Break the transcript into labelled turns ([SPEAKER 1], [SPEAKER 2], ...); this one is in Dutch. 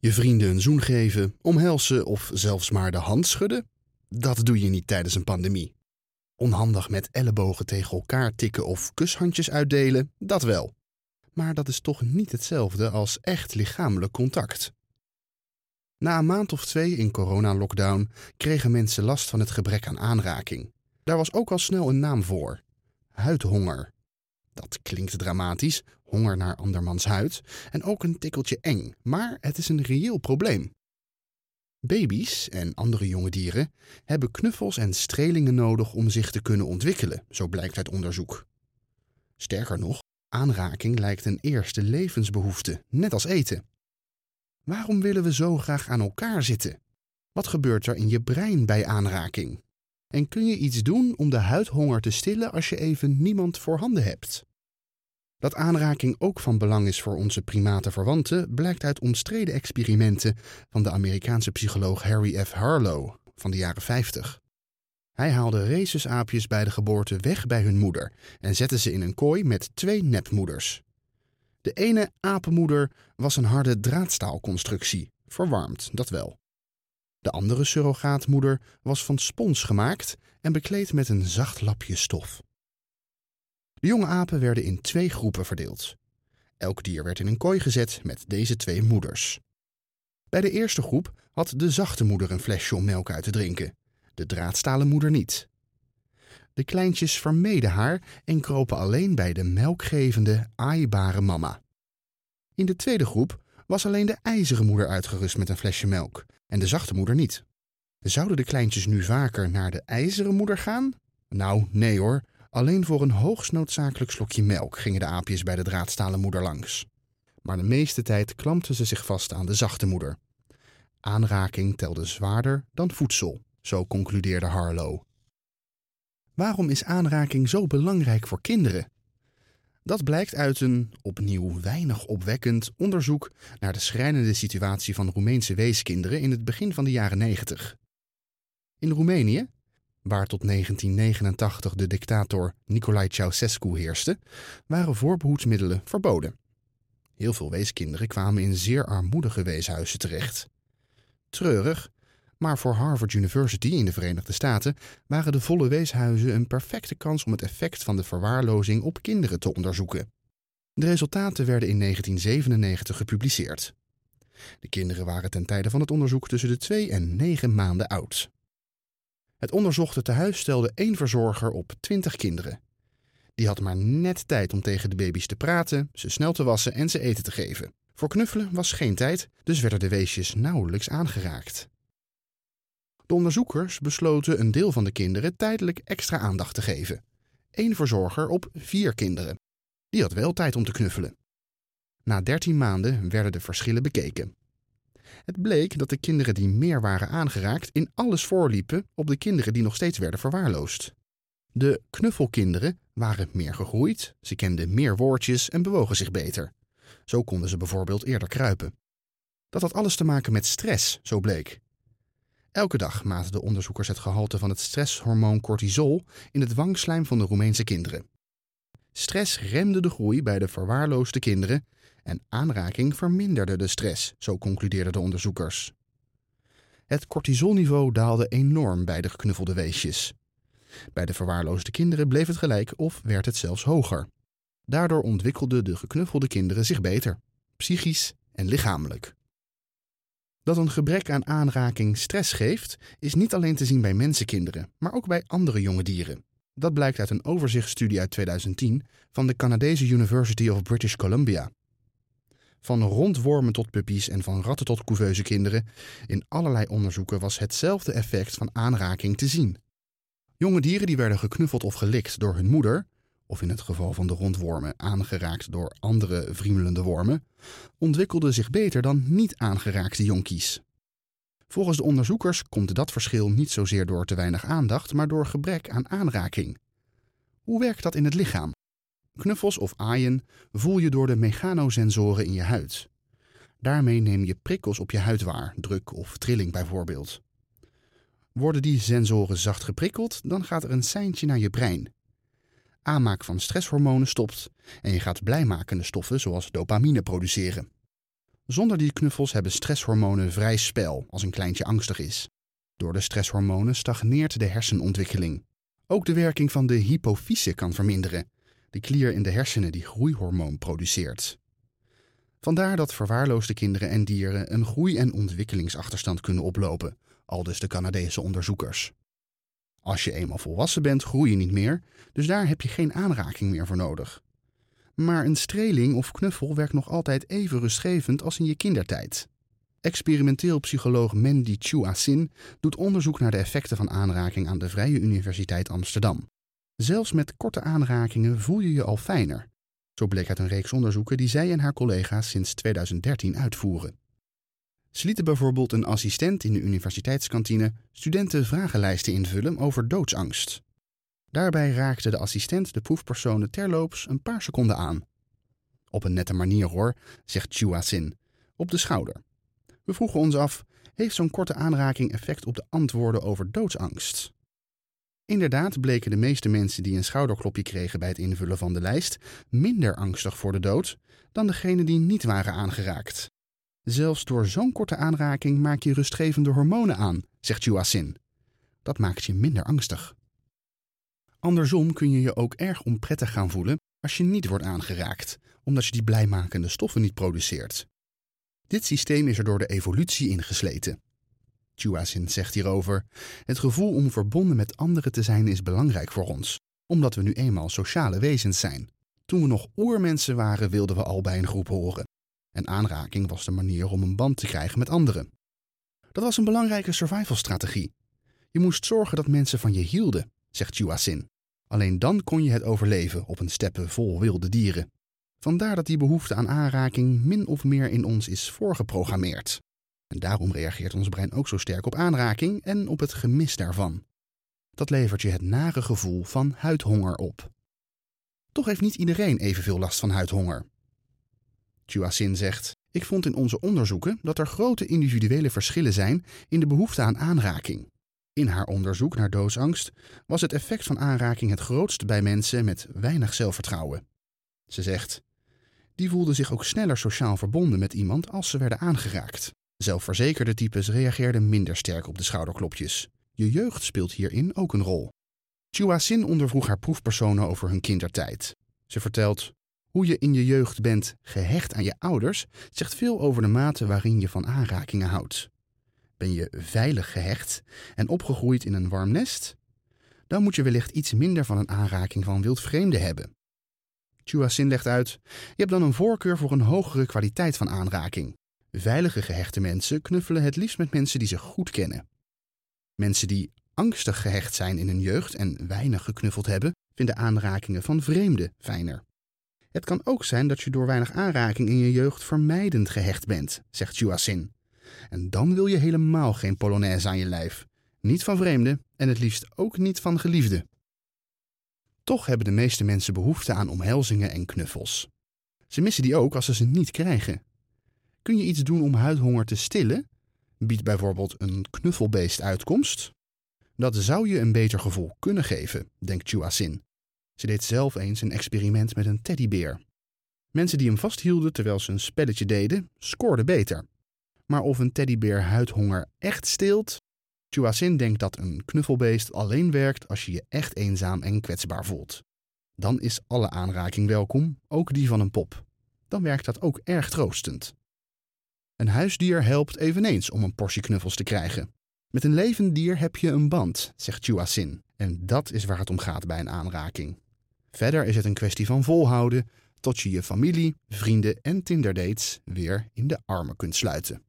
[SPEAKER 1] Je vrienden een zoen geven, omhelzen of zelfs maar de hand schudden? Dat doe je niet tijdens een pandemie. Onhandig met ellebogen tegen elkaar tikken of kushandjes uitdelen, dat wel. Maar dat is toch niet hetzelfde als echt lichamelijk contact. Na een maand of twee in coronalockdown kregen mensen last van het gebrek aan aanraking. Daar was ook al snel een naam voor: huidhonger. Dat klinkt dramatisch, honger naar andermans huid, en ook een tikkeltje eng, maar het is een reëel probleem. Baby's en andere jonge dieren hebben knuffels en strelingen nodig om zich te kunnen ontwikkelen, zo blijkt uit onderzoek. Sterker nog, aanraking lijkt een eerste levensbehoefte, net als eten. Waarom willen we zo graag aan elkaar zitten? Wat gebeurt er in je brein bij aanraking? En kun je iets doen om de huidhonger te stillen als je even niemand voorhanden hebt? Dat aanraking ook van belang is voor onze primatenverwanten blijkt uit omstreden experimenten van de Amerikaanse psycholoog Harry F. Harlow van de jaren 50. Hij haalde rhesusaapjes bij de geboorte weg bij hun moeder en zette ze in een kooi met twee nepmoeders. De ene apenmoeder was een harde draadstaalconstructie, verwarmd, dat wel. De andere surrogaatmoeder was van spons gemaakt en bekleed met een zacht lapje stof. De jonge apen werden in twee groepen verdeeld. Elk dier werd in een kooi gezet met deze twee moeders. Bij de eerste groep had de zachte moeder een flesje om melk uit te drinken, de draadstalen moeder niet. De kleintjes vermeden haar en kropen alleen bij de melkgevende, aaibare mama. In de tweede groep was alleen de ijzeren moeder uitgerust met een flesje melk en de zachte moeder niet. Zouden de kleintjes nu vaker naar de ijzeren moeder gaan? Nou, nee hoor. Alleen voor een hoogst noodzakelijk slokje melk gingen de aapjes bij de draadstalen moeder langs. Maar de meeste tijd klampten ze zich vast aan de zachte moeder. Aanraking telde zwaarder dan voedsel, zo concludeerde Harlow. Waarom is aanraking zo belangrijk voor kinderen? Dat blijkt uit een, opnieuw weinig opwekkend, onderzoek naar de schrijnende situatie van Roemeense weeskinderen in het begin van de jaren 90. In Roemenië, waar tot 1989 de dictator Nicolae Ceausescu heerste, waren voorbehoedsmiddelen verboden. Heel veel weeskinderen kwamen in zeer armoedige weeshuizen terecht. Treurig, maar voor Harvard University in de Verenigde Staten waren de volle weeshuizen een perfecte kans om het effect van de verwaarlozing op kinderen te onderzoeken. De resultaten werden in 1997 gepubliceerd. De kinderen waren ten tijde van het onderzoek tussen de 2 en 9 maanden oud. Het onderzochte tehuis stelde één verzorger op 20 kinderen. Die had maar net tijd om tegen de baby's te praten, ze snel te wassen en ze eten te geven. Voor knuffelen was geen tijd, dus werden de weesjes nauwelijks aangeraakt. De onderzoekers besloten een deel van de kinderen tijdelijk extra aandacht te geven. Eén verzorger op vier kinderen. Die had wel tijd om te knuffelen. Na 13 maanden werden de verschillen bekeken. Het bleek dat de kinderen die meer waren aangeraakt in alles voorliepen op de kinderen die nog steeds werden verwaarloosd. De knuffelkinderen waren meer gegroeid, ze kenden meer woordjes en bewogen zich beter. Zo konden ze bijvoorbeeld eerder kruipen. Dat had alles te maken met stress, zo bleek. Elke dag maten de onderzoekers het gehalte van het stresshormoon cortisol in het wangslijm van de Roemeense kinderen. Stress remde de groei bij de verwaarloosde kinderen en aanraking verminderde de stress, zo concludeerden de onderzoekers. Het cortisolniveau daalde enorm bij de geknuffelde weesjes. Bij de verwaarloosde kinderen bleef het gelijk of werd het zelfs hoger. Daardoor ontwikkelden de geknuffelde kinderen zich beter, psychisch en lichamelijk. Dat een gebrek aan aanraking stress geeft, is niet alleen te zien bij mensenkinderen, maar ook bij andere jonge dieren. Dat blijkt uit een overzichtsstudie uit 2010 van de Canadese University of British Columbia. Van rondwormen tot puppies en van ratten tot couveuze kinderen, in allerlei onderzoeken was hetzelfde effect van aanraking te zien. Jonge dieren die werden geknuffeld of gelikt door hun moeder, of in het geval van de rondwormen aangeraakt door andere vriemelende wormen, ontwikkelden zich beter dan niet aangeraakte jonkies. Volgens de onderzoekers komt dat verschil niet zozeer door te weinig aandacht, maar door gebrek aan aanraking. Hoe werkt dat in het lichaam? Knuffels of aaien voel je door de mechanosensoren in je huid. Daarmee neem je prikkels op je huid waar, druk of trilling bijvoorbeeld. Worden die sensoren zacht geprikkeld, dan gaat er een seintje naar je brein aanmaak van stresshormonen stopt en je gaat blijmakende stoffen zoals dopamine produceren. Zonder die knuffels hebben stresshormonen vrij spel als een kleintje angstig is. Door de stresshormonen stagneert de hersenontwikkeling. Ook de werking van de hypofyse kan verminderen, de klier in de hersenen die groeihormoon produceert. Vandaar dat verwaarloosde kinderen en dieren een groei- en ontwikkelingsachterstand kunnen oplopen, aldus de Canadese onderzoekers. Als je eenmaal volwassen bent, groei je niet meer, dus daar heb je geen aanraking meer voor nodig. Maar een streling of knuffel werkt nog altijd even rustgevend als in je kindertijd. Experimenteel psycholoog Mandy Chua Sin doet onderzoek naar de effecten van aanraking aan de Vrije Universiteit Amsterdam. Zelfs met korte aanrakingen voel je je al fijner. Zo bleek uit een reeks onderzoeken die zij en haar collega's sinds 2013 uitvoeren. Ze lieten bijvoorbeeld een assistent in de universiteitskantine studenten vragenlijsten invullen over doodsangst. Daarbij raakte de assistent de proefpersonen terloops een paar seconden aan. Op een nette manier hoor, zegt Chua Sin, op de schouder. We vroegen ons af: heeft zo'n korte aanraking effect op de antwoorden over doodsangst? Inderdaad bleken de meeste mensen die een schouderklopje kregen bij het invullen van de lijst minder angstig voor de dood dan degenen die niet waren aangeraakt. Zelfs door zo'n korte aanraking maak je rustgevende hormonen aan, zegt Sin. Dat maakt je minder angstig. Andersom kun je je ook erg onprettig gaan voelen als je niet wordt aangeraakt, omdat je die blijmakende stoffen niet produceert. Dit systeem is er door de evolutie ingesleten. Chuasin zegt hierover: Het gevoel om verbonden met anderen te zijn is belangrijk voor ons, omdat we nu eenmaal sociale wezens zijn. Toen we nog oermensen waren, wilden we al bij een groep horen. En aanraking was de manier om een band te krijgen met anderen. Dat was een belangrijke survivalstrategie. Je moest zorgen dat mensen van je hielden, zegt Chuasin. Alleen dan kon je het overleven op een steppe vol wilde dieren. Vandaar dat die behoefte aan aanraking min of meer in ons is voorgeprogrammeerd. En daarom reageert ons brein ook zo sterk op aanraking en op het gemis daarvan. Dat levert je het nare gevoel van huidhonger op. Toch heeft niet iedereen evenveel last van huidhonger. Chuasin zegt: Ik vond in onze onderzoeken dat er grote individuele verschillen zijn in de behoefte aan aanraking. In haar onderzoek naar doodsangst was het effect van aanraking het grootst bij mensen met weinig zelfvertrouwen. Ze zegt: Die voelden zich ook sneller sociaal verbonden met iemand als ze werden aangeraakt. Zelfverzekerde types reageerden minder sterk op de schouderklopjes. Je jeugd speelt hierin ook een rol. Chua Sin ondervroeg haar proefpersonen over hun kindertijd. Ze vertelt: Hoe je in je jeugd bent gehecht aan je ouders zegt veel over de mate waarin je van aanrakingen houdt. Ben je veilig gehecht en opgegroeid in een warm nest? Dan moet je wellicht iets minder van een aanraking van wildvreemden hebben. Chua Sin legt uit: Je hebt dan een voorkeur voor een hogere kwaliteit van aanraking. Veilige gehechte mensen knuffelen het liefst met mensen die ze goed kennen. Mensen die angstig gehecht zijn in hun jeugd en weinig geknuffeld hebben, vinden aanrakingen van vreemden fijner. Het kan ook zijn dat je door weinig aanraking in je jeugd vermijdend gehecht bent, zegt Juasin. En dan wil je helemaal geen polonaise aan je lijf. Niet van vreemden en het liefst ook niet van geliefden. Toch hebben de meeste mensen behoefte aan omhelzingen en knuffels. Ze missen die ook als ze ze niet krijgen. Kun je iets doen om huidhonger te stillen? Biedt bijvoorbeeld een knuffelbeest uitkomst? Dat zou je een beter gevoel kunnen geven, denkt Sin. Ze deed zelf eens een experiment met een teddybeer. Mensen die hem vasthielden terwijl ze een spelletje deden, scoorden beter. Maar of een teddybeer huidhonger echt stilt? Sin denkt dat een knuffelbeest alleen werkt als je je echt eenzaam en kwetsbaar voelt. Dan is alle aanraking welkom, ook die van een pop. Dan werkt dat ook erg troostend. Een huisdier helpt eveneens om een portie knuffels te krijgen. Met een levend dier heb je een band, zegt Chuasin. En dat is waar het om gaat bij een aanraking. Verder is het een kwestie van volhouden tot je je familie, vrienden en Tinderdates weer in de armen kunt sluiten.